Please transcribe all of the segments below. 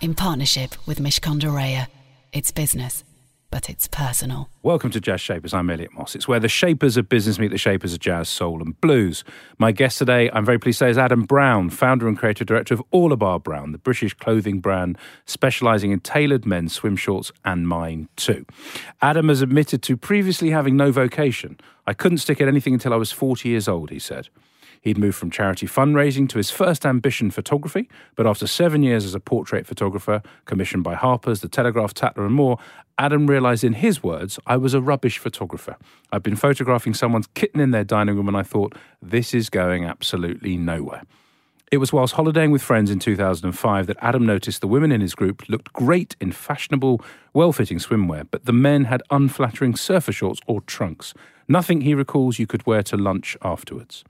in partnership with Mishcon de Reya. It's business, but it's personal. Welcome to Jazz Shapers. I'm Elliot Moss. It's where the shapers of business meet the shapers of jazz, soul, and blues. My guest today, I'm very pleased to say, is Adam Brown, founder and creative director of Orlebar Brown, the British clothing brand specialising in tailored men's swim shorts and mine too. Adam has admitted to previously having no vocation. I couldn't stick at anything until I was 40 years old, he said. He'd moved from charity fundraising to his first ambition, photography, but after seven years as a portrait photographer, commissioned by Harper's, The Telegraph, Tatler, and more, Adam realised in his words, I was a rubbish photographer. I'd been photographing someone's kitten in their dining room and I thought, this is going absolutely nowhere. It was whilst holidaying with friends in 2005 that Adam noticed the women in his group looked great in fashionable, well fitting swimwear, but the men had unflattering surfer shorts or trunks. Nothing, he recalls, you could wear to lunch afterwards.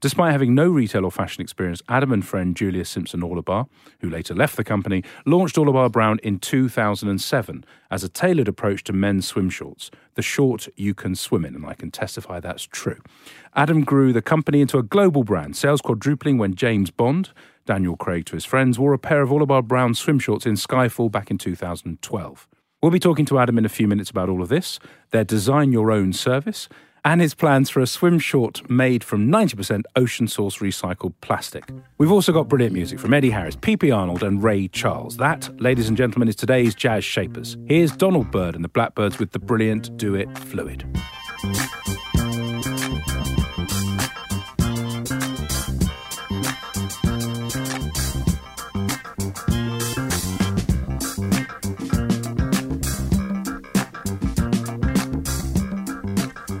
Despite having no retail or fashion experience, Adam and friend Julia Simpson Orlebar, who later left the company, launched All Brown in 2007 as a tailored approach to men's swim shorts, the short you can swim in, and I can testify that's true. Adam grew the company into a global brand, sales quadrupling when James Bond, Daniel Craig to his friends, wore a pair of All Brown swim shorts in Skyfall back in 2012. We'll be talking to Adam in a few minutes about all of this, their design your own service, and his plans for a swim short made from 90% ocean source recycled plastic. We've also got brilliant music from Eddie Harris, P.P. Arnold, and Ray Charles. That, ladies and gentlemen, is today's Jazz Shapers. Here's Donald Byrd and the Blackbirds with the brilliant Do It Fluid.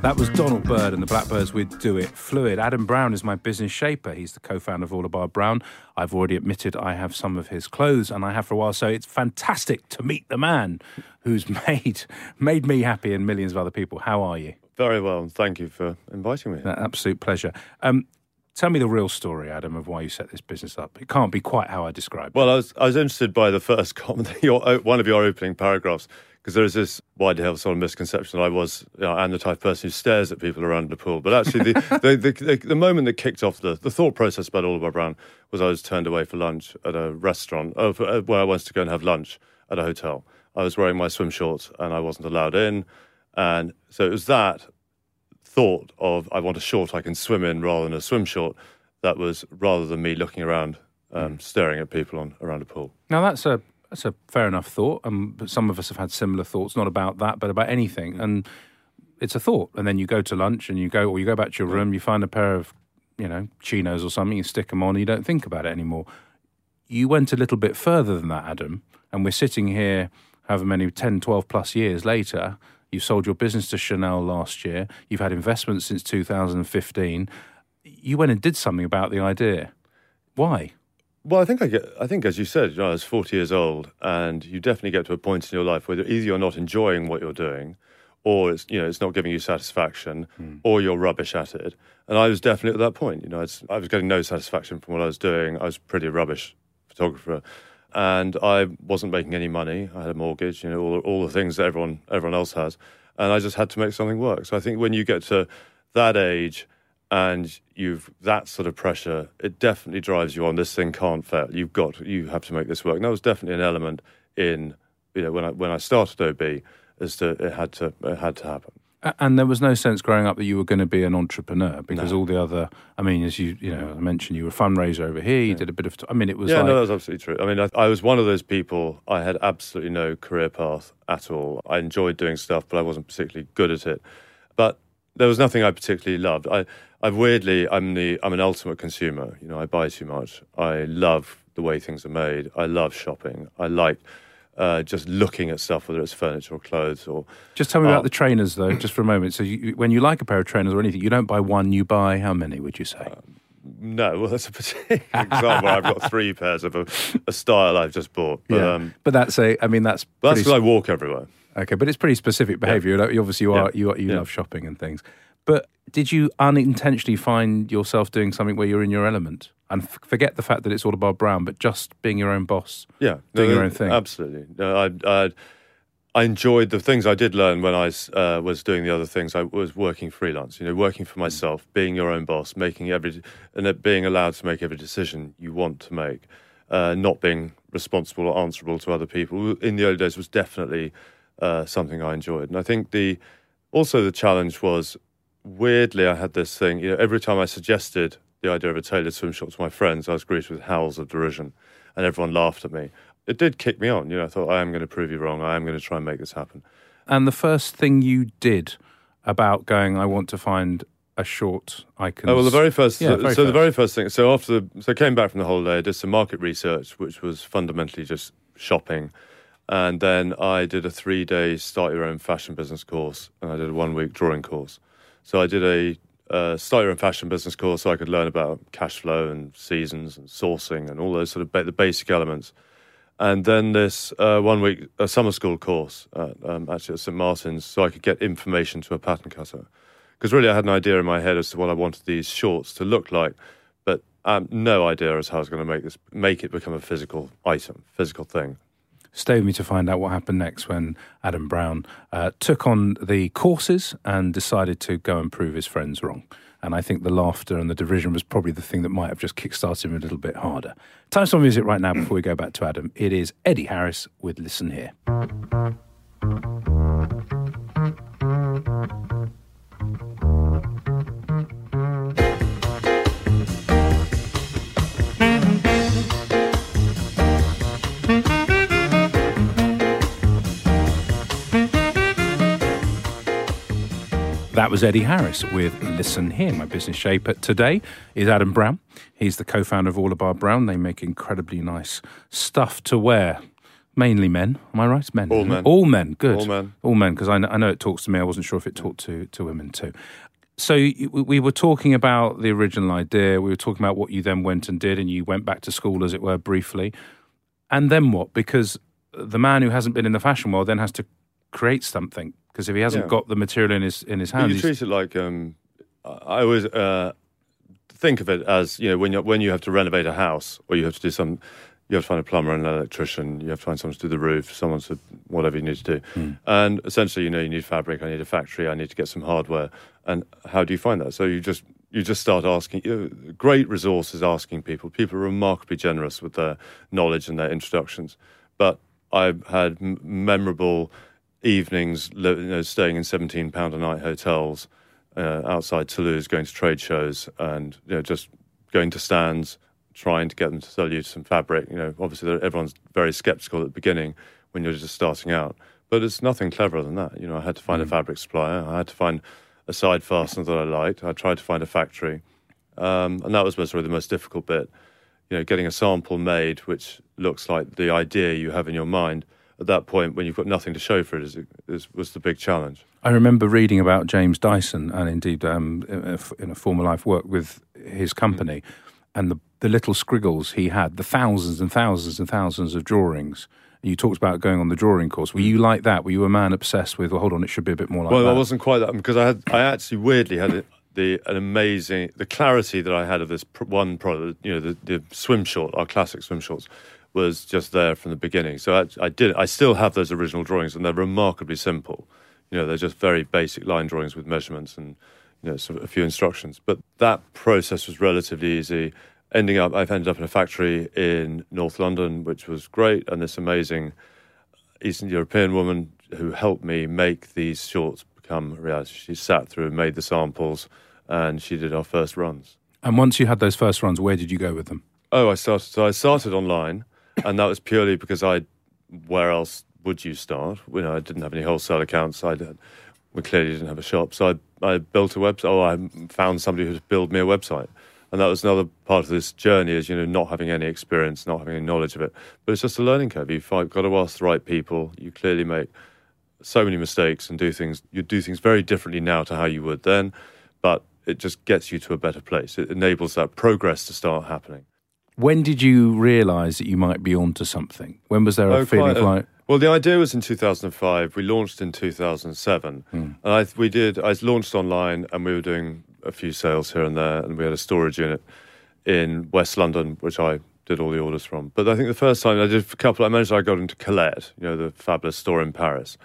That was Donald Byrd and the Blackbirds with Do It Fluid. Adam Brown is my business shaper. He's the co founder of Orlebar Brown. I've already admitted I have some of his clothes and I have for a while, so it's fantastic to meet the man who's made made me happy and millions of other people. How are you? Very well, and thank you for inviting me. An absolute pleasure. Um, tell me the real story, Adam, of why you set this business up. It can't be quite how I described Well, I was, I was interested by the first comment, your, one of your opening paragraphs, because there is this widely held sort of misconception that I was, you know, I'm the type of person who stares at people around the pool. But actually, the, the, the, the, moment that kicked off the, the thought process about Orlebar Brown was I was turned away for lunch at a restaurant uh, for, uh, where I wanted to go and have lunch at a hotel. I was wearing my swim shorts and I wasn't allowed in. And so it was that thought of I want a short I can swim in rather than a swim short that was rather than me looking around um, staring at people on around a pool. Now that's a that's a fair enough thought. Um, some of us have had similar thoughts, not about that, but about anything. And it's a thought. And then you go to lunch and you go, or you go back to your room, you find a pair of, you know, chinos or something, you stick them on, and you don't think about it anymore. You went a little bit further than that, Adam. And we're sitting here, however many, 10, 12 plus years later. You sold your business to Chanel last year. You've had investments since 2015. You went and did something about the idea. Why? Well, I think I get. I think, as you said, you know, I was forty years old, and you definitely get to a point in your life where either you're not enjoying what you're doing, or it's you know it's not giving you satisfaction, hmm. or you're rubbish at it. And I was definitely at that point. You know, I was getting no satisfaction from what I was doing. I was pretty rubbish photographer, and I wasn't making any money. I had a mortgage. You know, all all the things that everyone everyone else has, and I just had to make something work. So I think when you get to that age and you've that sort of pressure, it definitely drives you on. This thing can't fail. You've got you have to make this work. And that was definitely an element in you know when I when I started OB, as to it had to it had to happen. And there was no sense growing up that you were going to be an entrepreneur because all the other, I mean, as you you know, I mentioned, you were a fundraiser over here. You did a bit of, I mean, it was yeah, like, no, that's absolutely true. I mean, I, I was one of those people. I had absolutely no career path at all. I enjoyed doing stuff, but I wasn't particularly good at it. But there was nothing I particularly loved. I, I weirdly, I'm the, I'm an ultimate consumer. You know, I buy too much. I love the way things are made. I love shopping. I like uh, just looking at stuff, whether it's furniture or clothes or. Just tell me about the trainers, though, just for a moment. So, you, when you like a pair of trainers or anything, you don't buy one; you buy how many? Would you say? no, well, that's a particular example. I've got three pairs of a, a style I've just bought. But, yeah. um, but that's a. I mean, that's that's because I walk everywhere. Okay, but it's pretty specific behaviour. You Obviously, you are Yeah. you you Yeah. love shopping and things. But did you unintentionally find yourself doing something where you're in your element and f- forget the fact that it's Orlebar Brown, but just being your own boss? Yeah, Doing your own thing. Absolutely. No, I, I, I enjoyed the things I did learn when I uh, was doing the other things. I was working freelance. You know, working for myself, being your own boss, making every and being allowed to make every decision you want to make, uh, not being responsible or answerable to other people. In the early days, was definitely uh, something I enjoyed, and I think the also the challenge was weirdly I had this thing. You know, every time I suggested the idea of a tailored swim shop to my friends, I was greeted with howls of derision, and everyone laughed at me. It did kick me on. You know, I thought I am going to prove you wrong. I am going to try and make this happen. And the first thing you did about going, I want to find a short I can. Oh well, the very first. Yeah, so, very so the very first thing. So after, the, so I came back from the holiday. I did some market research, which was fundamentally just shopping, and then I did a three-day start your own fashion business course, and I did a one-week drawing course. So I did a uh, start your own fashion business course, so I could learn about cash flow and seasons and sourcing and all those sort of ba- the basic elements. And then this uh, one-week uh, summer school course, at, um, actually at St Martin's, so I could get information to a pattern cutter because really I had an idea in my head as to what I wanted these shorts to look like, but um, no idea as how I was going to make this make it become a physical item, physical thing. Stay with me to find out what happened next when Adam Brown uh, took on the courses and decided to go and prove his friends wrong. And I think the laughter and the derision was probably the thing that might have just kickstarted him a little bit harder. Time for music right now before we go back to Adam. It is Eddie Harris with Listen Here. That was Eddie Harris with Listen Here. My business shaper today is Adam Brown. He's the co founder of Orlebar Brown. They make incredibly nice stuff to wear. Mainly men, am I right? Men. All men. All men. Good. All men. All men. Because I, know- I know it talks to me. I wasn't sure if it talked to to women too. So we were talking about the original idea. We were talking about what you then went and did, and you went back to school, as it were, briefly. And then what? Because the man who hasn't been in the fashion world then has to create something. Because if he hasn't Yeah. got the material in his in his But hands, you he's- treat it like um, I always uh, think of it as you know when you when you have to renovate a house or you have to do some. You have to find a plumber and an electrician. You have to find someone to do the roof, someone to whatever you need to do. Hmm. And essentially, you know, you need fabric. I need a factory. I need to get some hardware. And how do you find that? So you just you just start asking. You know, great resources asking people. People are remarkably generous with their knowledge and their introductions. But I've had m- memorable evenings, you know, staying in seventeen pound a night hotels uh, outside Toulouse, going to trade shows, and you know, just going to stands, trying to get them to sell you some fabric. You know, obviously everyone's very skeptical at the beginning when you're just starting out, but it's nothing cleverer than that. You know, I had to find a fabric supplier, I had to find a side fastener that I liked, I tried to find a factory, um, and that was really the most difficult bit. You know, getting a sample made which looks like the idea you have in your mind. At that point, when you've got nothing to show for it, is, is was the big challenge. I remember reading about James Dyson, and indeed um, in a- in a former life work with his company, and the, the little scriggles he had, the thousands and thousands and thousands of drawings. You talked about going on the drawing course. Were you like that? Were you a man obsessed with? Well, hold on, it should be a bit more like well, that. I wasn't quite that because I had I actually weirdly had it- the an amazing the clarity that I had of this pr- one product. You know, the, the swim short, our classic swim shorts, was just there from the beginning. So I, I did. I still have those original drawings, and they're remarkably simple. You know, they're just very basic line drawings with measurements and you know sort of a few instructions. But that process was relatively easy. Ending up, I've ended up in a factory in North London, which was great, and this amazing Eastern European woman who helped me make these shorts become reality. She sat through and made the samples, and she did our first runs. and once you had those first runs, where did you go with them? Oh, I started. So I started online, and that was purely because I. Where else would you start? You know, I didn't have any wholesale accounts. I did, we clearly didn't have a shop, so I I built a website. Oh, I found somebody who would build me a website, and that was another part of this journey. Is you know not having any experience, not having any knowledge of it, but it's just a learning curve. You've got to ask the right people. You clearly make so many mistakes and do things. You do things very differently now to how you would then, but it just gets you to a better place. It enables that progress to start happening. When did you realise that you might be onto something? When was there a Oh, feeling a- like, Well, the idea was in 2005. We launched in 2007, Hmm. and I, we did. I launched online, and we were doing a few sales here and there, and we had a storage unit in West London, which I did all the orders from. But I think the first time I did a couple, I managed. I got into Colette, you know, the fabulous store in Paris,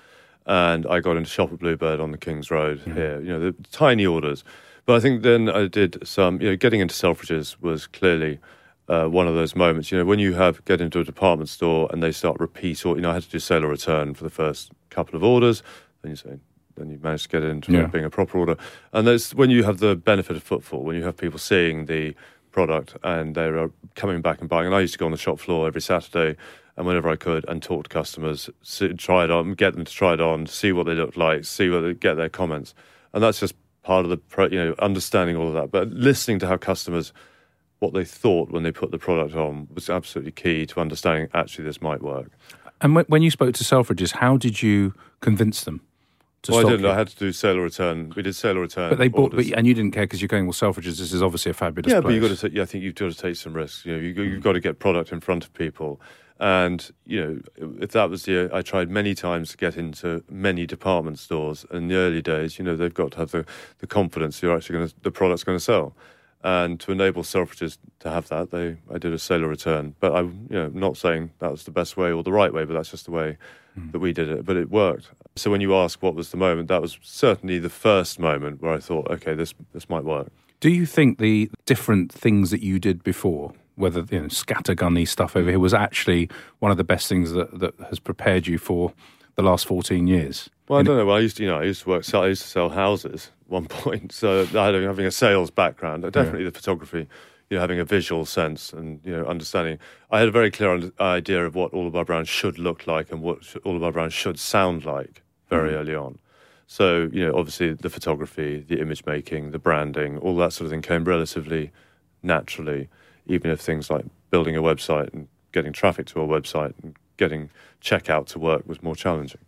and I got into Shop at Bluebird on the King's Road here. You know, the tiny orders. But I think then I did some. You know, getting into Selfridges was clearly uh, one of those moments. You know, when you have get into a department store and they start repeat, or you know, I had to do sale or return for the first couple of orders. Then you say, then you manage to get into Yeah. being a proper order. And that's when you have the benefit of footfall, when you have people seeing the product and they're coming back and buying. And I used to go on the shop floor every Saturday. And whenever I could, and talk to customers, try it on, get them to try it on, see what they look like, see what they get their comments, and that's just part of the you know understanding all of that. But listening to how customers what they thought when they put the product on was absolutely key to understanding actually this might work. and when, you spoke to Selfridges, how did you convince them to well, I didn't. you? I had to do sale or return. We did sale or return. but they bought, but, and you didn't care because you're going, well, Selfridges, this is obviously a fabulous yeah, place. but you've got to. Yeah, I think you've got to take some risks. You know, you, you've mm. got to get product in front of people. And you know, if that was the, I tried many times to get into many department stores. In the early days, you know, they've got to have the, the confidence you're actually going to the product's going to sell. And to enable Selfridges to have that, they I did a sale or return. But I, you know, not saying that was the best way or the right way, but that's just the way hmm. that we did it. But it worked. So when you ask what was the moment, that was certainly the first moment where I thought, okay, this this might work. Do you think the different things that you did before, whether you know scattergunny stuff over here, was actually one of the best things that, that has prepared you for the last fourteen years? Well, I don't know. Well, I used to, you know, I used to work. sell- I used to sell houses at one point, so I had, having a sales background, definitely the photography, you know, having a visual sense and you know, understanding. I had a very clear idea of what all of our brands should look like and what all of our brands should sound like very mm. early on. So, you know, obviously the photography, the image making, the branding, all that sort of thing came relatively naturally, even if things like building a website and getting traffic to a website and getting checkout to work was more challenging.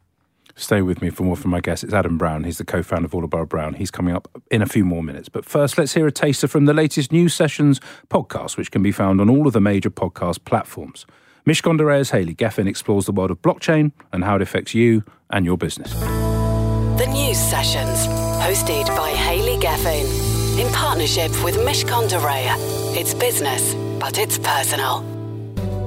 Stay with me for more from my guest. It's Adam Brown. He's the co-founder of Orlebar Brown. He's coming up in a few more minutes. But first, let's hear a taster from the latest News Sessions podcast, which can be found on all of the major podcast platforms. Mish Gondarea's Hayley Geffen explores the world of blockchain and how it affects you and your business. The News Sessions, hosted by Hayley Geffen, in partnership with Mishcon de It's business, but it's personal.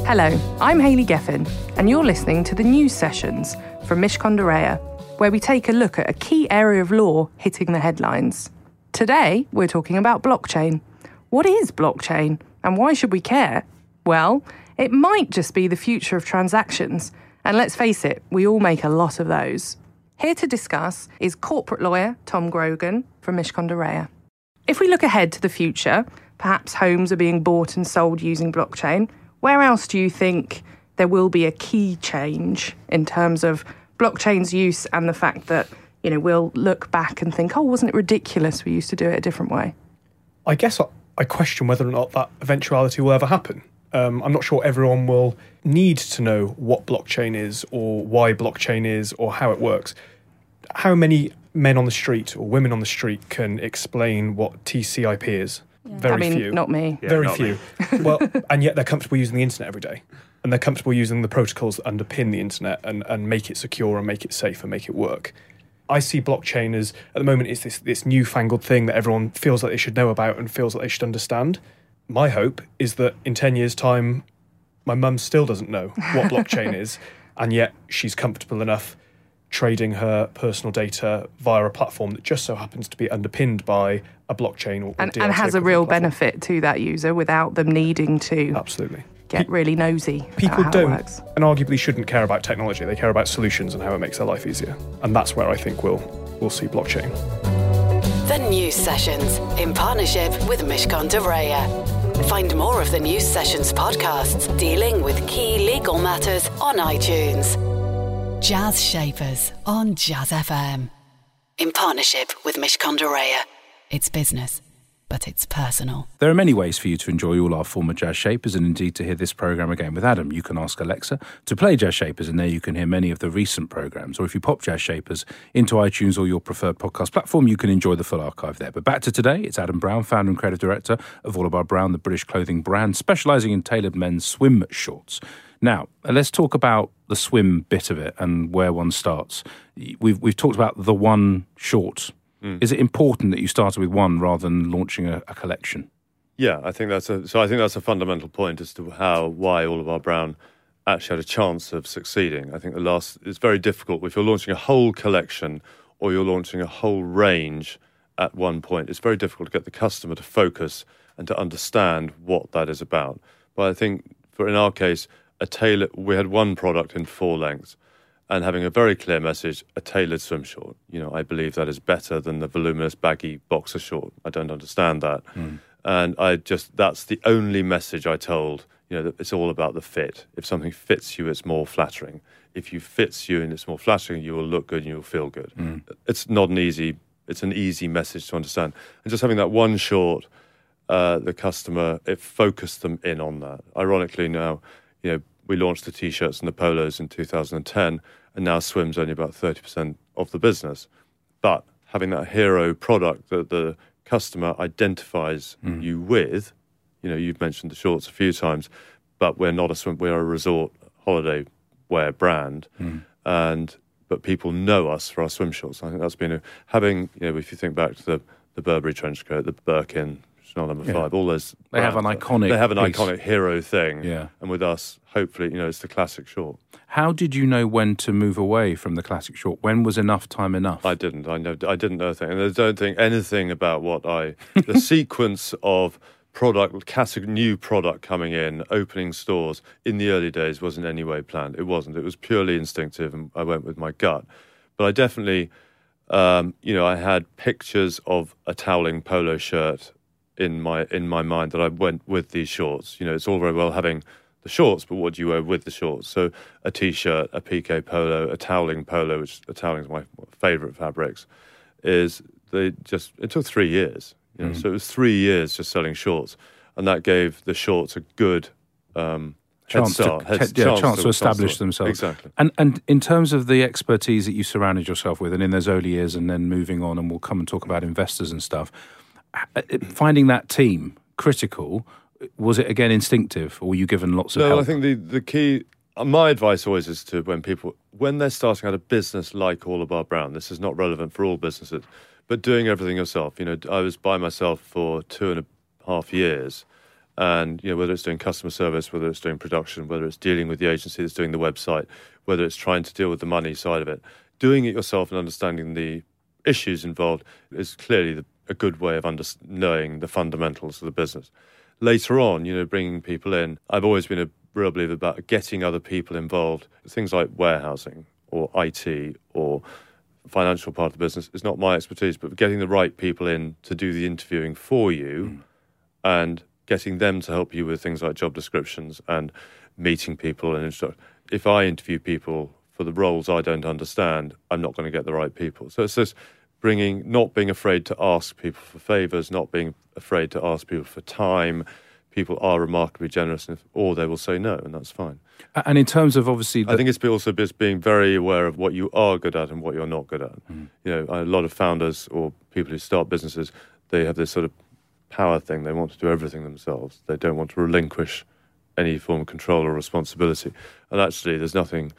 Hello, I'm Hayley Geffen, and you're listening to the news sessions from Mishcon de Reya, where we take a look at a key area of law hitting the headlines. Today, we're talking about blockchain. What is blockchain, and why should we care? Well, it might just be the future of transactions, and let's face it, we all make a lot of those. Here to discuss is corporate lawyer Tom Grogan from Mishcon de Reya. If we look ahead to the future, perhaps homes are being bought and sold using blockchain. Where else do you think there will be a key change in terms of blockchain's use and the fact that, you know, we'll look back and think, oh, wasn't it ridiculous we used to do it a different way? I guess I, I question whether or not that eventuality will ever happen. Um, I'm not sure everyone will need to know what blockchain is or why blockchain is or how it works. How many men on the street or women on the street can explain what TCP is? Very I mean, few. not me. Very not few. well, and yet they're comfortable using the internet every day. And they're comfortable using the protocols that underpin the internet and, and make it secure and make it safe and make it work. I see blockchain as, at the moment, it's this, this newfangled thing that everyone feels like they should know about and feels like they should understand. My hope is that in 10 years' time, my mum still doesn't know what blockchain is, and yet she's comfortable enough trading her personal data via a platform that just so happens to be underpinned by a blockchain or, or And, DLT and has a real platform. benefit to that user without them needing to Absolutely. get really nosy. about People how don't works. and arguably shouldn't care about technology. They care about solutions and how it makes their life easier. And that's where I think we'll we'll see blockchain. The News Sessions, in partnership with Mishcon de Reya. Find more of the News Sessions podcasts dealing with key legal matters on iTunes. Jazz Shapers on Jazz FM. In partnership with Mishcon de Reya. It's business, but it's personal. There are many ways for you to enjoy all our former Jazz Shapers and indeed to hear this programme again with Adam. You can ask Alexa to play Jazz Shapers, and there you can hear many of the recent programmes. Or if you pop Jazz Shapers into iTunes or your preferred podcast platform, you can enjoy the full archive there. But back to today, it's Adam Brown, founder and creative director of Orlebar Brown, the British clothing brand, specialising in tailored men's swim shorts. Now, let's talk about the swim bit of it and where one starts. We've, we've talked about the one short Mm. Is it important that you started with one rather than launching a, a, collection? Yeah, I think that's a so. I think that's a fundamental point as to how why Orlebar Brown actually had a chance of succeeding. I think the last it's very difficult if you're launching a whole collection or you're launching a whole range at one point. It's very difficult to get the customer to focus and to understand what that is about. But I think for in our case, a tailor we had one product in four lengths and having a very clear message, a tailored swim short. You know, I believe that is better than the voluminous baggy boxer short. I don't understand that. Mm. And I just, that's the only message I told, you know, that it's all about the fit. If something fits you, it's more flattering. If you fits you and it's more flattering, you will look good and you'll feel good. Mm. It's not an easy, it's an easy message to understand. And just having that one short, uh, the customer, it focused them in on that. Ironically now, you know, we launched the t-shirts and the polos in 2010 and now swim's only about 30% of the business. But having that hero product that the customer identifies mm. you with, you know, you've mentioned the shorts a few times, but we're not a swim, we're a resort holiday wear brand. Mm. And but people know us for our swim shorts. I think that's been a, having, you know, if you think back to the, the Burberry trench coat, the Birkin, Chanel number yeah. five, all those. They have an iconic. They have an piece. iconic hero thing. Yeah. And with us, hopefully, you know, it's the classic short. How did you know when to move away from the classic short? When was enough time enough? I didn't. I know. I didn't know anything, and I don't think anything about what I. The sequence of product, category, new product coming in, opening stores in the early days wasn't any way planned. It wasn't. It was purely instinctive, and I went with my gut. But I definitely, um, you know, I had pictures of a toweling polo shirt in my in my mind that I went with these shorts. You know, it's all very well having the shorts, but what do you wear with the shorts? So a t-shirt, a piqué polo, a toweling polo, which a toweling is my favourite fabrics, is they just it took three years. You know? mm. So it was three years just selling shorts, and that gave the shorts a good um, chance, start, to, head, yeah, chance, chance to, establish themselves. Exactly. And and in terms of the expertise that you surrounded yourself with, and in those early years, and then moving on, and we'll come and talk about investors and stuff. Finding that team critical was it again instinctive, or were you given lots of no, help? I think the the key. My advice always is to when people when they're starting out a business like Orlebar Brown. This is not relevant for all businesses, but doing everything yourself. You know, I was by myself for two and a half years, and you know whether it's doing customer service, whether it's doing production, whether it's dealing with the agency that's doing the website, whether it's trying to deal with the money side of it, doing it yourself and understanding the issues involved is clearly the, a good way of under, knowing the fundamentals of the business later on, you know, bringing people in, I've always been a real believer about getting other people involved. Things like warehousing or IT or financial part of the business is not my expertise, but getting the right people in to do the interviewing for you mm. and getting them to help you with things like job descriptions and meeting people and instruct. If I interview people for the roles I don't understand, I'm not going to get the right people. So it's this bringing, not being afraid to ask people for favors, not being afraid to ask people for time. People are remarkably generous, or they will say no, and that's fine. And in terms of obviously, the... I think it's also just being very aware of what you are good at and what you're not good at. Mm. You know, a lot of founders or people who start businesses, they have this sort of power thing. They want to do everything themselves. They don't want to relinquish any form of control or responsibility. And actually, there's nothing,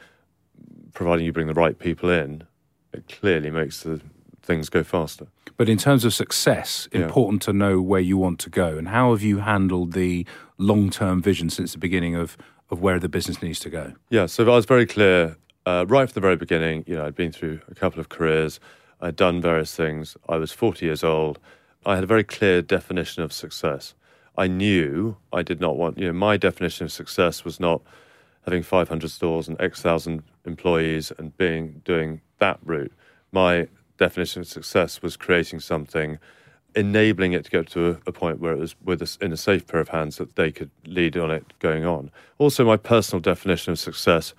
providing you bring the right people in, it clearly makes the things go faster. But in terms of success, yeah. important to know where you want to go. And how have you handled the long term vision since the beginning of, of where the business needs to go? Yeah, so I was very clear uh, right from the very beginning. You know, I'd been through a couple of careers, I'd done various things. I was 40 years old. I had a very clear definition of success. I knew I did not want, you know, my definition of success was not having 500 stores and X thousand employees and being doing that route. My definition of success was creating something, enabling it to get to a, a point where it was with us in a safe pair of hands that they could lead on it going on. Also, my personal definition of success,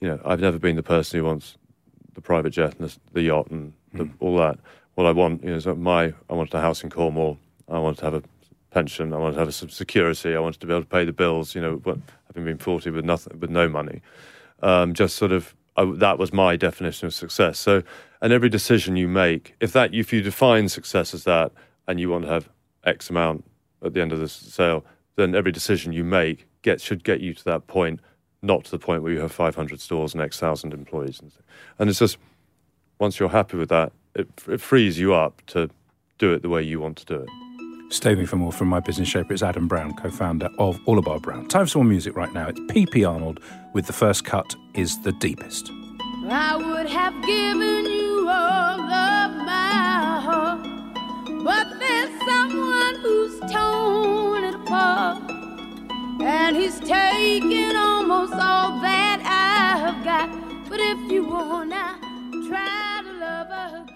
you know, I've never been the person who wants the private jet and the, the yacht and the, mm. all that. What I want, you know, is my I wanted a house in Cornwall I wanted to have a pension. I wanted to have some security. I wanted to be able to pay the bills. You know, but having been forty with nothing, with no money, um, just sort of I, that was my definition of success. So, and every decision you make, if that if you define success as that, and you want to have X amount at the end of the sale, then every decision you make get should get you to that point, not to the point where you have 500 stores and X thousand employees. And, and it's just once you're happy with that, it, it frees you up to do it the way you want to do it. Stay with me for more from my business shaper. It's Adam Brown, co founder of Orlebar Brown. Time for some more music right now. It's PP Arnold with The First Cut is the Deepest. I would have given you all of my heart, but there's someone who's torn it apart, and he's taken almost all that I've got. But if you wanna try to love.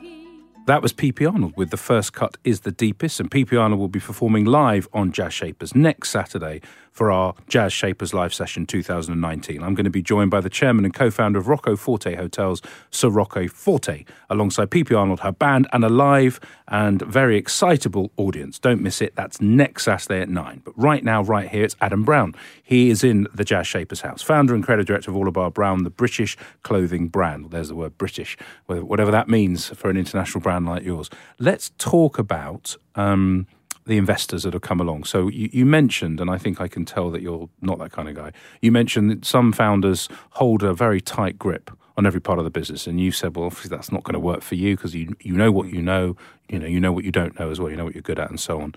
That was PP Arnold with The First Cut is the Deepest, and PP Arnold will be performing live on Jazz Shapers next Saturday for our Jazz Shapers Live Session 2019. I'm going to be joined by the chairman and co founder of Rocco Forte Hotels, Sir Rocco Forte, alongside PP Arnold, her band, and a live and very excitable audience. Don't miss it. That's next Saturday at 9. But right now, right here, it's Adam Brown. He is in the Jazz Shapers house, founder and creative director of About Brown, the British clothing brand. There's the word British, whatever that means for an international brand like yours. Let's talk about. Um, the investors that have come along. So you, you, mentioned, and I think I can tell that you're not that kind of guy. You mentioned that some founders hold a very tight grip on every part of the business, and you said, well, obviously that's not going to work for you because you you know what you know, you know you know what you don't know as well, you know what you're good at, and so on.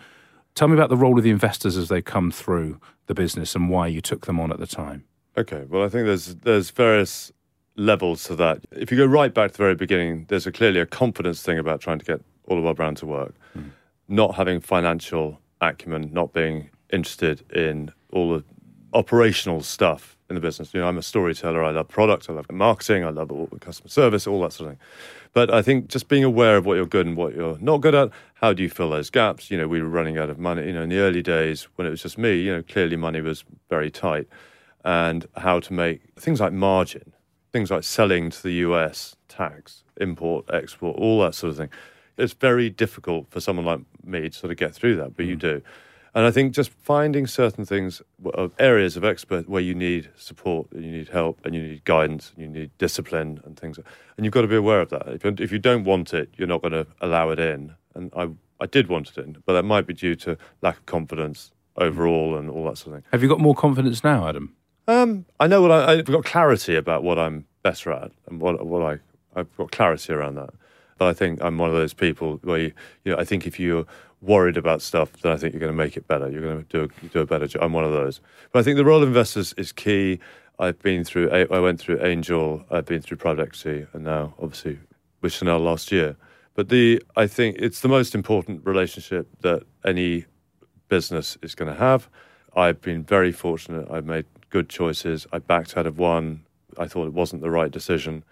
Tell me about the role of the investors as they come through the business and why you took them on at the time. Okay, well, I think there's there's various levels to that. If you go right back to the very beginning, there's a, clearly a confidence thing about trying to get all of our brand to work. Mm not having financial acumen, not being interested in all the operational stuff in the business. You know, I'm a storyteller. I love product. I love marketing. I love customer service, all that sort of thing. But I think just being aware of what you're good and what you're not good at, how do you fill those gaps? You know, we were running out of money. You know, in the early days when it was just me, you know, clearly money was very tight. And how to make things like margin, things like selling to the US, tax, import, export, all that sort of thing it's very difficult for someone like me to sort of get through that, but mm. you do. And I think just finding certain things, areas of expert where you need support, and you need help, and you need guidance, and you need discipline and things, and you've got to be aware of that. If, if you don't want it, you're not going to allow it in. And I, I did want it in, but that might be due to lack of confidence overall and all that sort of thing. Have you got more confidence now, Adam? Um, I know what I, I've got clarity about what I'm better at and what what I I've got clarity around that. But I think I'm one of those people where you, you know, I think if you're worried about stuff, then I think you're going to make it better. You're going to do a, do a better job. I'm one of those. But I think the role of investors is key. I've been through, I went through Angel, I've been through private equity, and now obviously with Chanel last year. But the, I think it's the most important relationship that any business is going to have. I've been very fortunate. I've made good choices. I backed out of one. I thought it wasn't the right decision.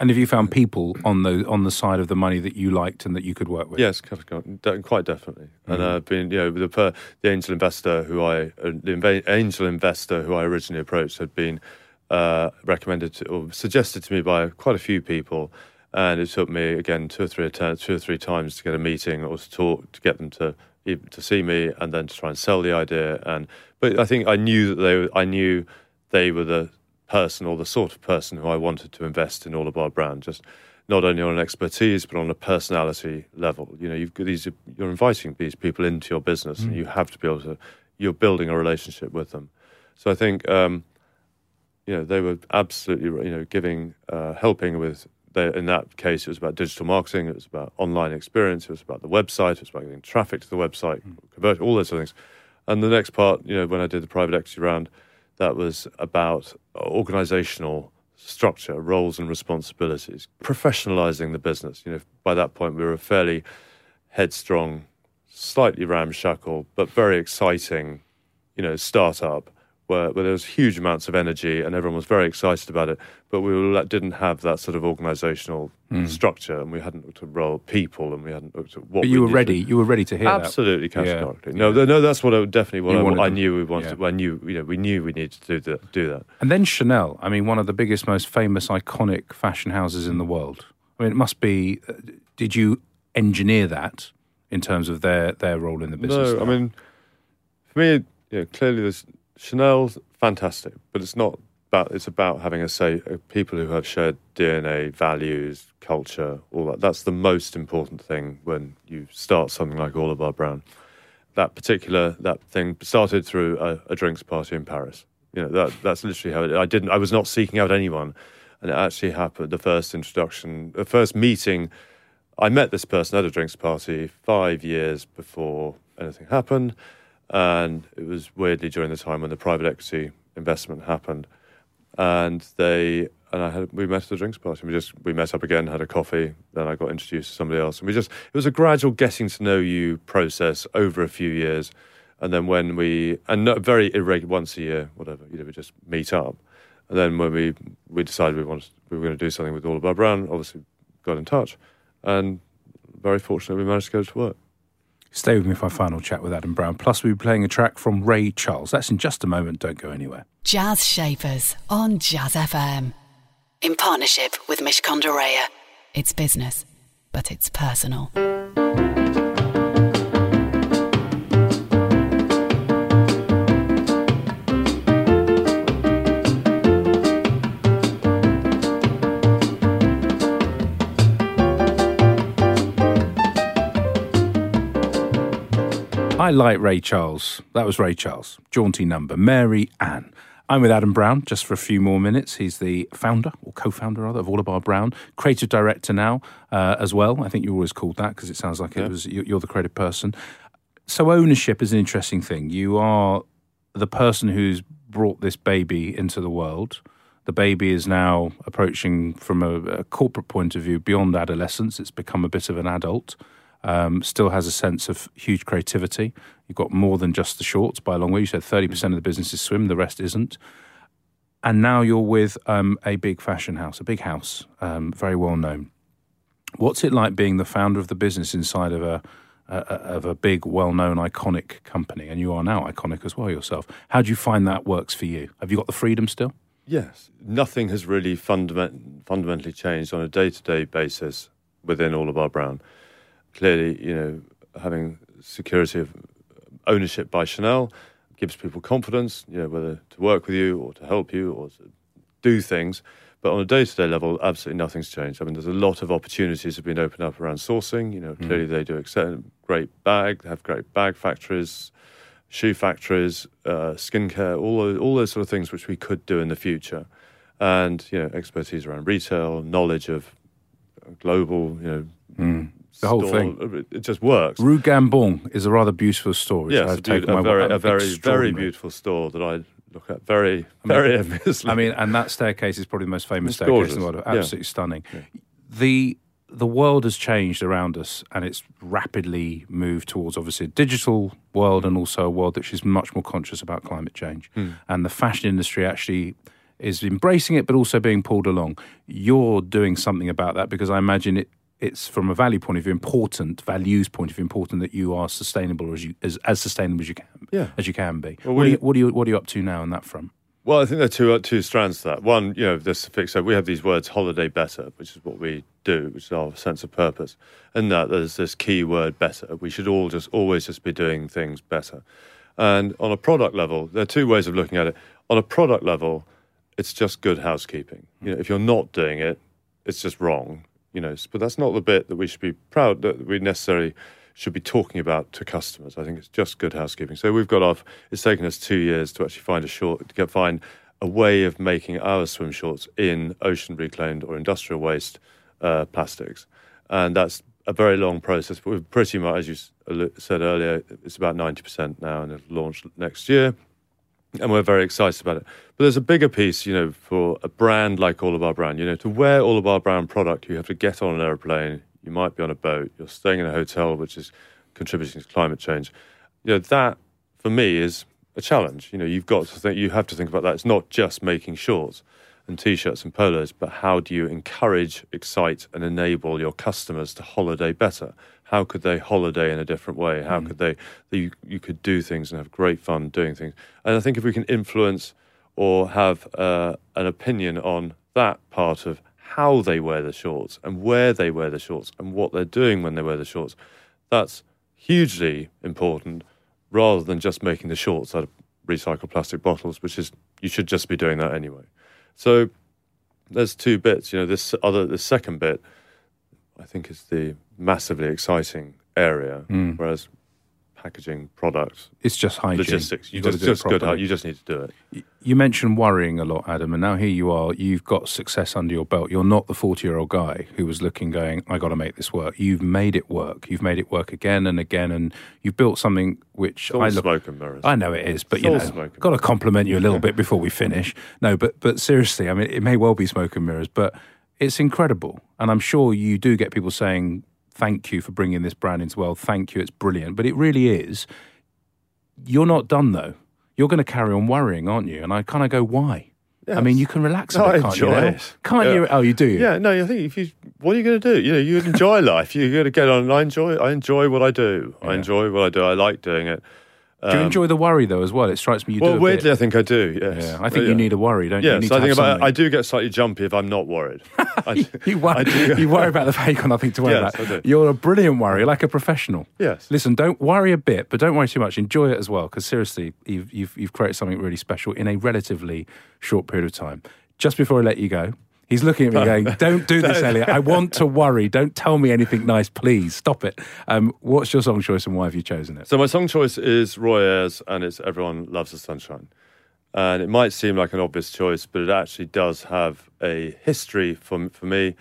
And have you found people on the on the side of the money that you liked and that you could work with? Yes, quite definitely. Mm-hmm. And I've been, you know, the the angel investor who I uh, the angel investor who I originally approached had been uh, recommended to, or suggested to me by quite a few people, and it took me again two or three two or three times to get a meeting or to talk to get them to to see me and then to try and sell the idea. And but I think I knew that they I knew they were the person or the sort of person who I wanted to invest in all of our brand. Just not only on an expertise but on a personality level. You know, you've got these you're inviting these people into your business, mm. and you have to be able to. You're building a relationship with them. So I think um, you know they were absolutely you know giving uh, helping with. in that case, it was about digital marketing. It was about online experience. It was about the website. It was about getting traffic to the website, mm. convert all those sort of things. And the next part, you know, when I did the private equity round, that was about organizational structure, roles and responsibilities, professionalizing the business. You know, by that point we were a fairly headstrong, slightly ramshackle, but very exciting, you know, startup where, where there was huge amounts of energy and everyone was very excited about it. But we were, didn't have that sort of organisational mm. structure, and we hadn't looked at role people, and we hadn't looked at what. But you were ready. To, you were ready to hear absolutely that. categorically. Yeah. No, yeah. no, that's what I definitely what I, I, knew we wanted. Yeah. I knew, you know, we knew we needed to do that. Do that. And then Chanel. I mean, one of the biggest, most famous, iconic fashion houses in the world. I mean, it must be. Uh, did you engineer that? in terms of their their role in the business? No, I mean, for me, you know, clearly there's Chanel's fantastic, but it's not about. It's about having a say uh, people who have shared DNA, values, culture, all that. That's the most important thing when you start something like About Brown. That particular that thing started through a, a drinks party in Paris. You know that that's literally how it. I didn't. I was not seeking out anyone, and it actually happened. The first introduction, the first meeting. I met this person at a drinks party five years before anything happened, and it was weirdly during the time when the private equity investment happened, and they and I had we met at a drinks party. We just we met up again, had a coffee. Then I got introduced to somebody else, and we just it was a gradual getting to know you process over a few years, and then when we and not very irregular once a year, whatever you know, we just meet up, and then when we we decided we wanted we were going to do something with Orlebar Brown, obviously got in touch, and very fortunately we managed to go to work. Stay with me for our final chat with Adam Brown. Plus, we'll be playing a track from Ray Charles. That's in just a moment. Don't go anywhere. Jazz Shapers on Jazz FM. In partnership with Mishcon de Reya. It's business, but it's personal. I like Ray Charles. That was Ray Charles. Jaunty number. Mary Ann. I'm with Adam Brown just for a few more minutes. He's the founder, or co founder rather, of All Brown, creative director now uh, as well. I think you're always called that because it sounds like it was you- you're the creative person. So, ownership is an interesting thing. You are the person who's brought this baby into the world. The baby is now approaching, from a, a corporate point of view, beyond adolescence. It's become a bit of an adult. Um, still has a sense of huge creativity. You've got more than just the shorts by a long way. You said 30% of the business is swim, the rest isn't. And now you're with um, a big fashion house, a big house, um, very well known. What's it like being the founder of the business inside of a, a of a big, well-known, iconic company? And you are now iconic as well yourself. How do you find that works for you? Have you got the freedom still? Yes, nothing has really fundament, fundamentally changed on a day to day basis within Orlebar Brown. Clearly, you know, having security of ownership by Chanel gives people confidence, you know, whether to work with you or to help you or to do things. But on a day to day level, absolutely nothing's changed. I mean, there's a lot of opportunities have been opened up around sourcing. You know, clearly they do accept great bag, they have great bag factories, shoe factories, uh, skincare, all those, all those sort of things which we could do in the future, and you know expertise around retail, knowledge of global, you know, The whole store- thing. It just works. Rue Cambon is a rather beautiful store. Yes, I've a, taken a very, a very, very beautiful store that I look at very, very enviously. I mean, and that staircase is probably the most famous It's staircase in the gorgeous. world. Yeah. Absolutely stunning. The the world has changed around us, and it's rapidly moved towards obviously a digital world, and also a world which is much more conscious about climate change. Hmm. And the fashion industry actually is embracing it, but also being pulled along. You're doing something about that because I imagine it. It's from a value point of view important, values point of view important that you are sustainable as you as, as sustainable as you can Yeah. as you can be. Well, what, are you, what are you what are you up to now on that front? Well, I think there are two, uh, two strands to that. One, you know, this fix. So we have these words, holiday better, which is what we do, which is our sense of purpose. And that there's this key word, better. We should all just always just be doing things better. And on a product level, there are two ways of looking at it. On a product level, it's just good housekeeping. You know, if you're not doing it, it's just wrong. You know, but that's not the bit that we should be proud that we necessarily should be talking about to customers. I think it's just good housekeeping. So we've got off. It's taken us two years to actually find a short to get, find a way of making our swim shorts in ocean reclaimed or industrial waste uh, plastics, and that's a very long process. But we've pretty much, as you said earlier, it's about ninety percent now, and it'll launch next year and we're very excited about it. But there's a bigger piece, you know, for a brand like All of Our Brand. You know, to wear All of Our Brand product, you have to get on an aeroplane, you might be on a boat, you're staying in a hotel, which is contributing to climate change. You know, that for me is a challenge. You know, you've got to think, you have to think about that. It's not just making shorts and t-shirts and polos, but how do you encourage, excite, and enable your customers to holiday better? How could they holiday in a different way? How could they, you, you could do things and have great fun doing things? And I think if we can influence or have uh, an opinion on that part of how they wear the shorts and where they wear the shorts and what they're doing when they wear the shorts, that's hugely important rather than just making the shorts out of recycled plastic bottles, which is you should just be doing that anyway. So there's two bits. You know, this other the second bit, I think, is the massively exciting area, hmm. whereas packaging products, It's just hygiene. logistics, you You've got to just, just good. You just need to do it. You mentioned worrying a lot, Adam, and now here you are. You've got success under your belt. You're not the 40 year old guy who was looking, going, I got to make this work. You've made it work. You've made it work again and again, and you've built something which It's all I look. smoke and mirrors. I know it is, but It's you all know, smoke and got to compliment you a little bit before we finish. No, but but seriously, I mean, it may well be smoke and mirrors, but it's incredible, and I'm sure you do get people saying, "Thank you for bringing this brand into the world. Thank you, it's brilliant." But it really is. You're not done though. You're going to carry on worrying, aren't you? And I kind of go, why? I mean, you can relax a No, bit, can't you? now? it. Can't Yeah. you? Oh, you do. Yeah, no, I think if you, what are you going to do? You know, you enjoy life. You're going to get on. And I enjoy. I enjoy what I do. I enjoy what I do. I like doing it. Do you enjoy the worry though as well? It strikes me you do. Um, well, a weirdly. I think I do. Yes. Yeah, I think Yeah. you need a worry, don't you? you? Yes, Need I think about. something. I do get slightly jumpy if I'm not worried. I, You worry, do. you worry about the fake or nothing to worry Yes, about. I do. You're a brilliant worrier, like a professional. Yes. Listen, don't worry a bit, but don't worry too much. Enjoy it as well, because seriously, you've, you've, you've created something really special in a relatively short period of time. Just before I let you go, he's looking at me going, Don't do this, Elliot. I want to worry. Don't tell me anything nice, please. Stop it. Um, what's your song choice and why have you chosen it? So my song choice is Roy Ayers, and it's "Everyone Loves the Sunshine." And it might seem like an obvious choice, but it actually does have a history for for me.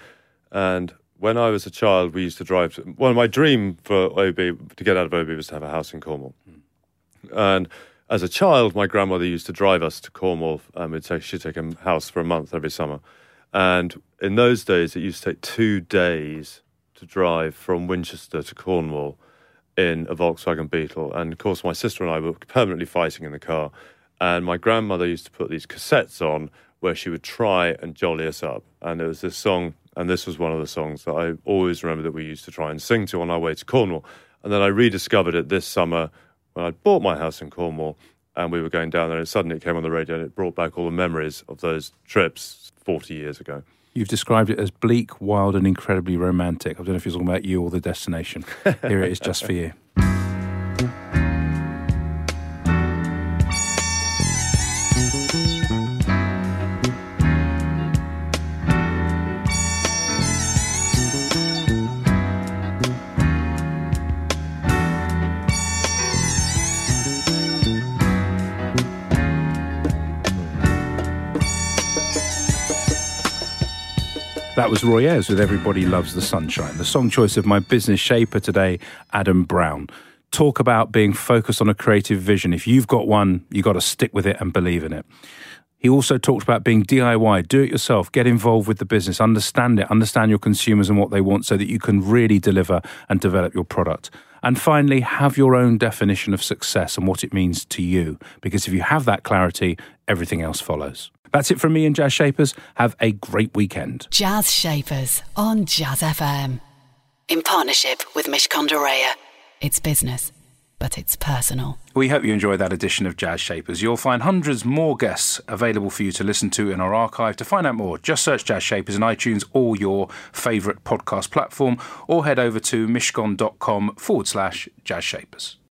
And when I was a child, we used to drive. To, well, my dream for OB to get out of OB was to have a house in Cornwall. And as a child, my grandmother used to drive us to Cornwall, we'd take, she'd take a house for a month every summer. And in those days, it used to take two days to drive from Winchester to Cornwall in a Volkswagen Beetle. And of course, my sister and I were permanently fighting in the car. And my grandmother used to put these cassettes on where she would try and jolly us up. And there was this song, and this was one of the songs that I always remember that we used to try and sing to on our way to Cornwall. And then I rediscovered it this summer when I'd bought my house in Cornwall and we were going down there, and suddenly it came on the radio and it brought back all the memories of those trips 40 years ago. You've described it as bleak, wild, and incredibly romantic. I don't know if you're talking about you or the destination. Here it is just for you. That was Roy Ayers with Everybody Loves the Sunshine. The song choice of my business shaper today, Adam Brown. Talk about being focused on a creative vision. If you've got one, you've got to stick with it and believe in it. He also talked about being DIY, do it yourself, get involved with the business, understand it, understand your consumers and what they want so that you can really deliver and develop your product. And finally, have your own definition of success and what it means to you. Because if you have that clarity, everything else follows. That's it from me and Jazz Shapers. Have a great weekend. Jazz Shapers on Jazz FM. In partnership with Mishcon de Reya. It's business, but it's personal. We hope you enjoyed that edition of Jazz Shapers. You'll find hundreds more guests available for you to listen to in our archive. To find out more, just search Jazz Shapers in iTunes or your favourite podcast platform, or head over to mishcon.com forward slash Jazz Shapers.